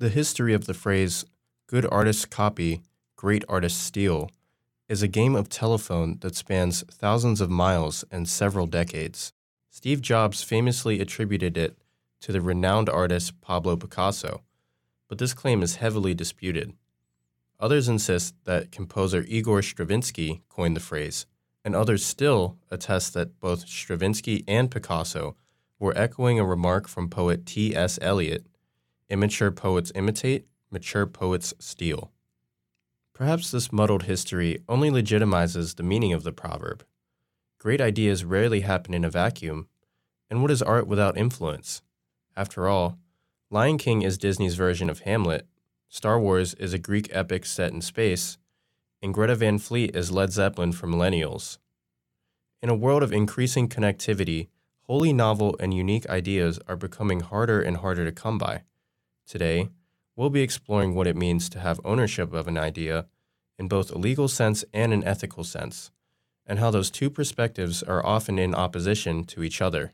The history of the phrase, good artists copy, great artists steal, is a game of telephone that spans thousands of miles and several decades. Steve Jobs famously attributed it to the renowned artist Pablo Picasso, but this claim is heavily disputed. Others insist that composer Igor Stravinsky coined the phrase, and others still attest that both Stravinsky and Picasso were echoing a remark from poet T.S. Eliot immature poets imitate, mature poets steal. Perhaps this muddled history only legitimizes the meaning of the proverb. Great ideas rarely happen in a vacuum, and what is art without influence? After all, Lion King is Disney's version of Hamlet, Star Wars is a Greek epic set in space, and Greta Van Fleet is Led Zeppelin for millennials. In a world of increasing connectivity, wholly novel and unique ideas are becoming harder and harder to come by. Today, we'll be exploring what it means to have ownership of an idea in both a legal sense and an ethical sense, and how those two perspectives are often in opposition to each other.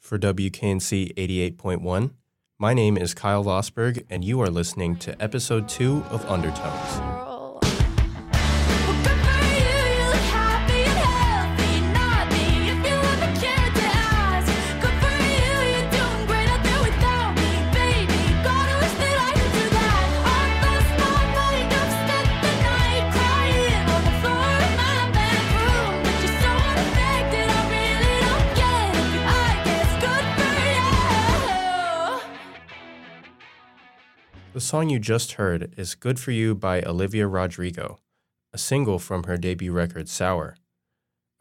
For WKNC 88.1, my name is Kyle Vosberg, and you are listening to episode two of Undertones. Song you just heard is Good For You by Olivia Rodrigo, a single from her debut record Sour.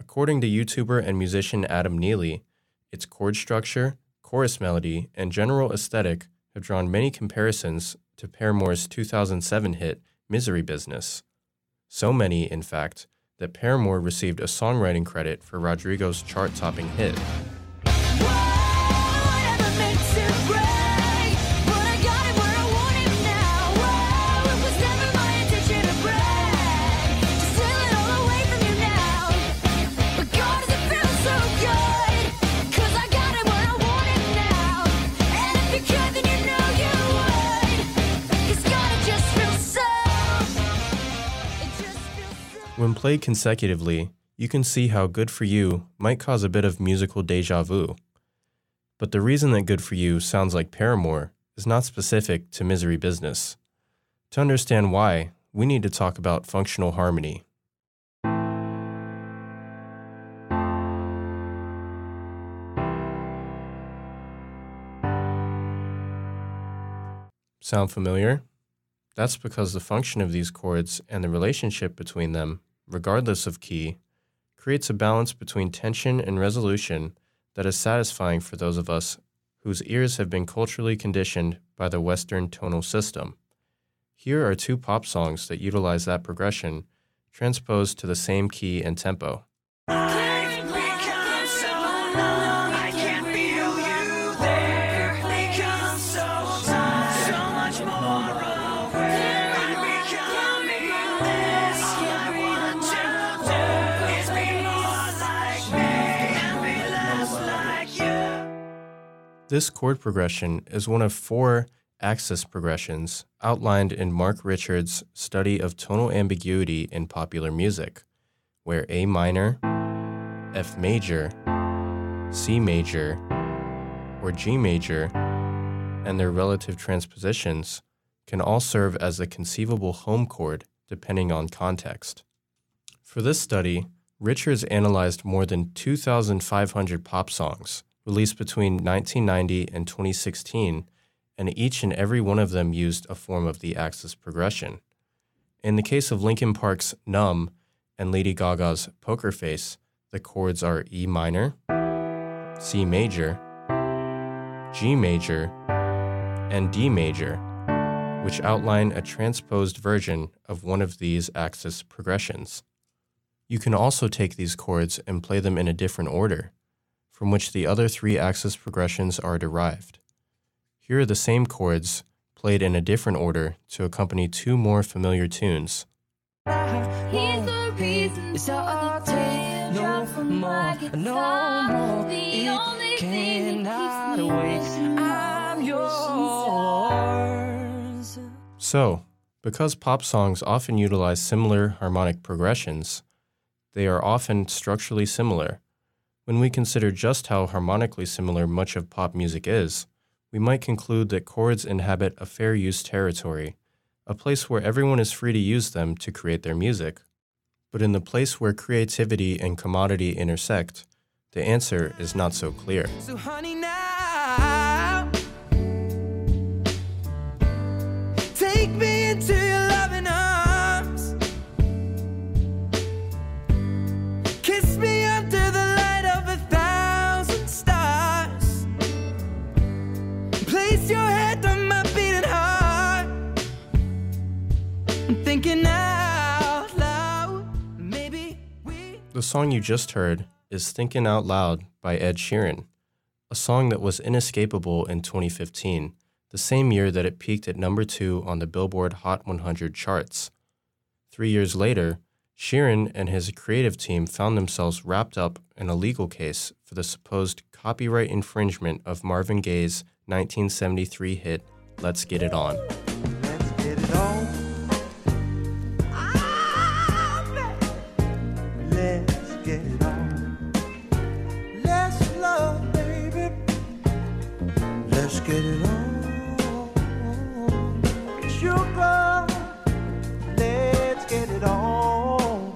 According to YouTuber and musician Adam Neely, its chord structure, chorus melody, and general aesthetic have drawn many comparisons to Paramore's 2007 hit Misery Business. So many, in fact, that Paramore received a songwriting credit for Rodrigo's chart topping hit. Played consecutively, you can see how Good For You might cause a bit of musical deja vu. But the reason that Good For You sounds like Paramore is not specific to Misery Business. To understand why, we need to talk about functional harmony. Sound familiar? That's because the function of these chords and the relationship between them regardless of key, creates a balance between tension and resolution that is satisfying for those of us whose ears have been culturally conditioned by the Western tonal system. Here are two pop songs that utilize that progression, transposed to the same key and tempo. This chord progression is one of four axis progressions outlined in Mark Richards' study of tonal ambiguity in popular music, where A minor, F major, C major, or G major, and their relative transpositions can all serve as a conceivable home chord depending on context. For this study, Richards analyzed more than 2,500 pop songs released between 1990 and 2016, and each and every one of them used a form of the axis progression. In the case of Linkin Park's Numb and Lady Gaga's Poker Face, the chords are E minor, C major, G major, and D major, which outline a transposed version of one of these axis progressions. You can also take these chords and play them in a different order from which the other three axis progressions are derived. Here are the same chords played in a different order to accompany two more familiar tunes. So, because pop songs often utilize similar harmonic progressions, they are often structurally similar. When we consider just how harmonically similar much of pop music is, we might conclude that chords inhabit a fair use territory, a place where everyone is free to use them to create their music. But in the place where creativity and commodity intersect, the answer is not so clear. So honey The song you just heard is Thinking Out Loud by Ed Sheeran, a song that was inescapable in 2015, the same year that it peaked at number two on the Billboard Hot 100 charts. Three years later, Sheeran and his creative team found themselves wrapped up in a legal case for the supposed copyright infringement of Marvin Gaye's 1973 hit Let's Get It On. Get it on. Sugar. Let's get it on.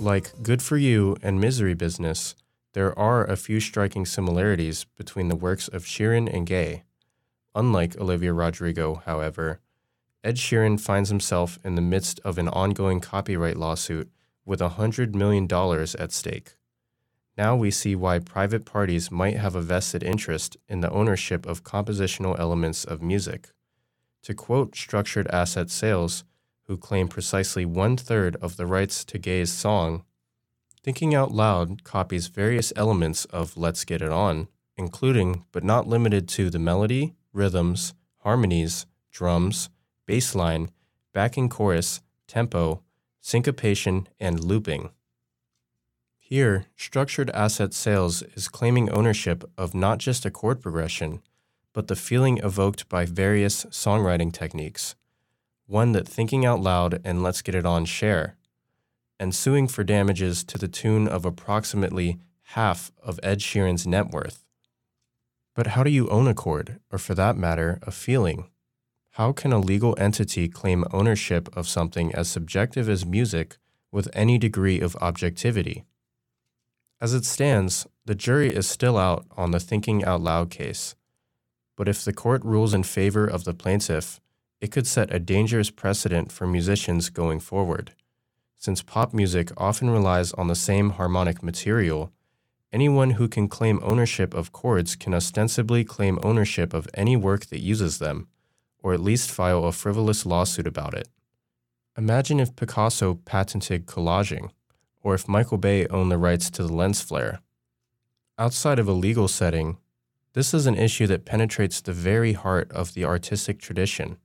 Like Good For You and Misery Business, there are a few striking similarities between the works of Sheeran and Gaye. Unlike Olivia Rodrigo, however, Ed Sheeran finds himself in the midst of an ongoing copyright lawsuit with $100 million at stake. Now we see why private parties might have a vested interest in the ownership of compositional elements of music. To quote Structured Asset Sales, who claim precisely one third of the rights to Gaye's song, Thinking Out Loud copies various elements of Let's Get It On, including but not limited to the melody, rhythms, harmonies, drums, bass line, backing chorus, tempo, syncopation, and looping. Here, structured asset sales is claiming ownership of not just a chord progression, but the feeling evoked by various songwriting techniques, one that Thinking Out Loud and Let's Get It On share, and suing for damages to the tune of approximately half of Ed Sheeran's net worth. But how do you own a chord, or for that matter, a feeling? How can a legal entity claim ownership of something as subjective as music with any degree of objectivity? As it stands, the jury is still out on the Thinking Out Loud case. But if the court rules in favor of the plaintiff, it could set a dangerous precedent for musicians going forward. Since pop music often relies on the same harmonic material, anyone who can claim ownership of chords can ostensibly claim ownership of any work that uses them, or at least file a frivolous lawsuit about it. Imagine if Picasso patented collaging, or if Michael Bay owned the rights to the lens flare. Outside of a legal setting, this is an issue that penetrates the very heart of the artistic tradition.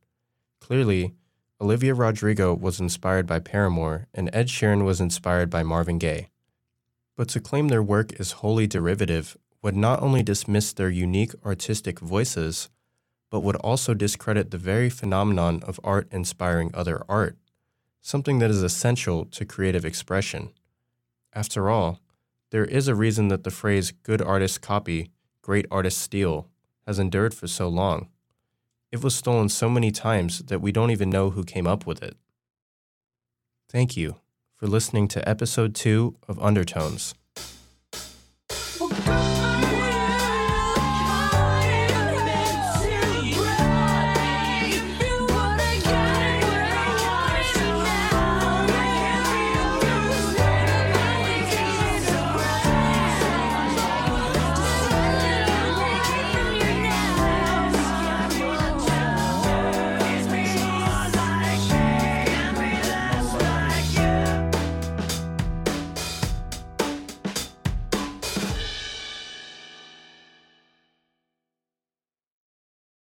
Clearly, Olivia Rodrigo was inspired by Paramore, and Ed Sheeran was inspired by Marvin Gaye. But to claim their work is wholly derivative would not only dismiss their unique artistic voices, but would also discredit the very phenomenon of art inspiring other art, something that is essential to creative expression. After all, there is a reason that the phrase good artists copy, great artists steal has endured for so long. It was stolen so many times that we don't even know who came up with it. Thank you for listening to episode 2 of Undertones,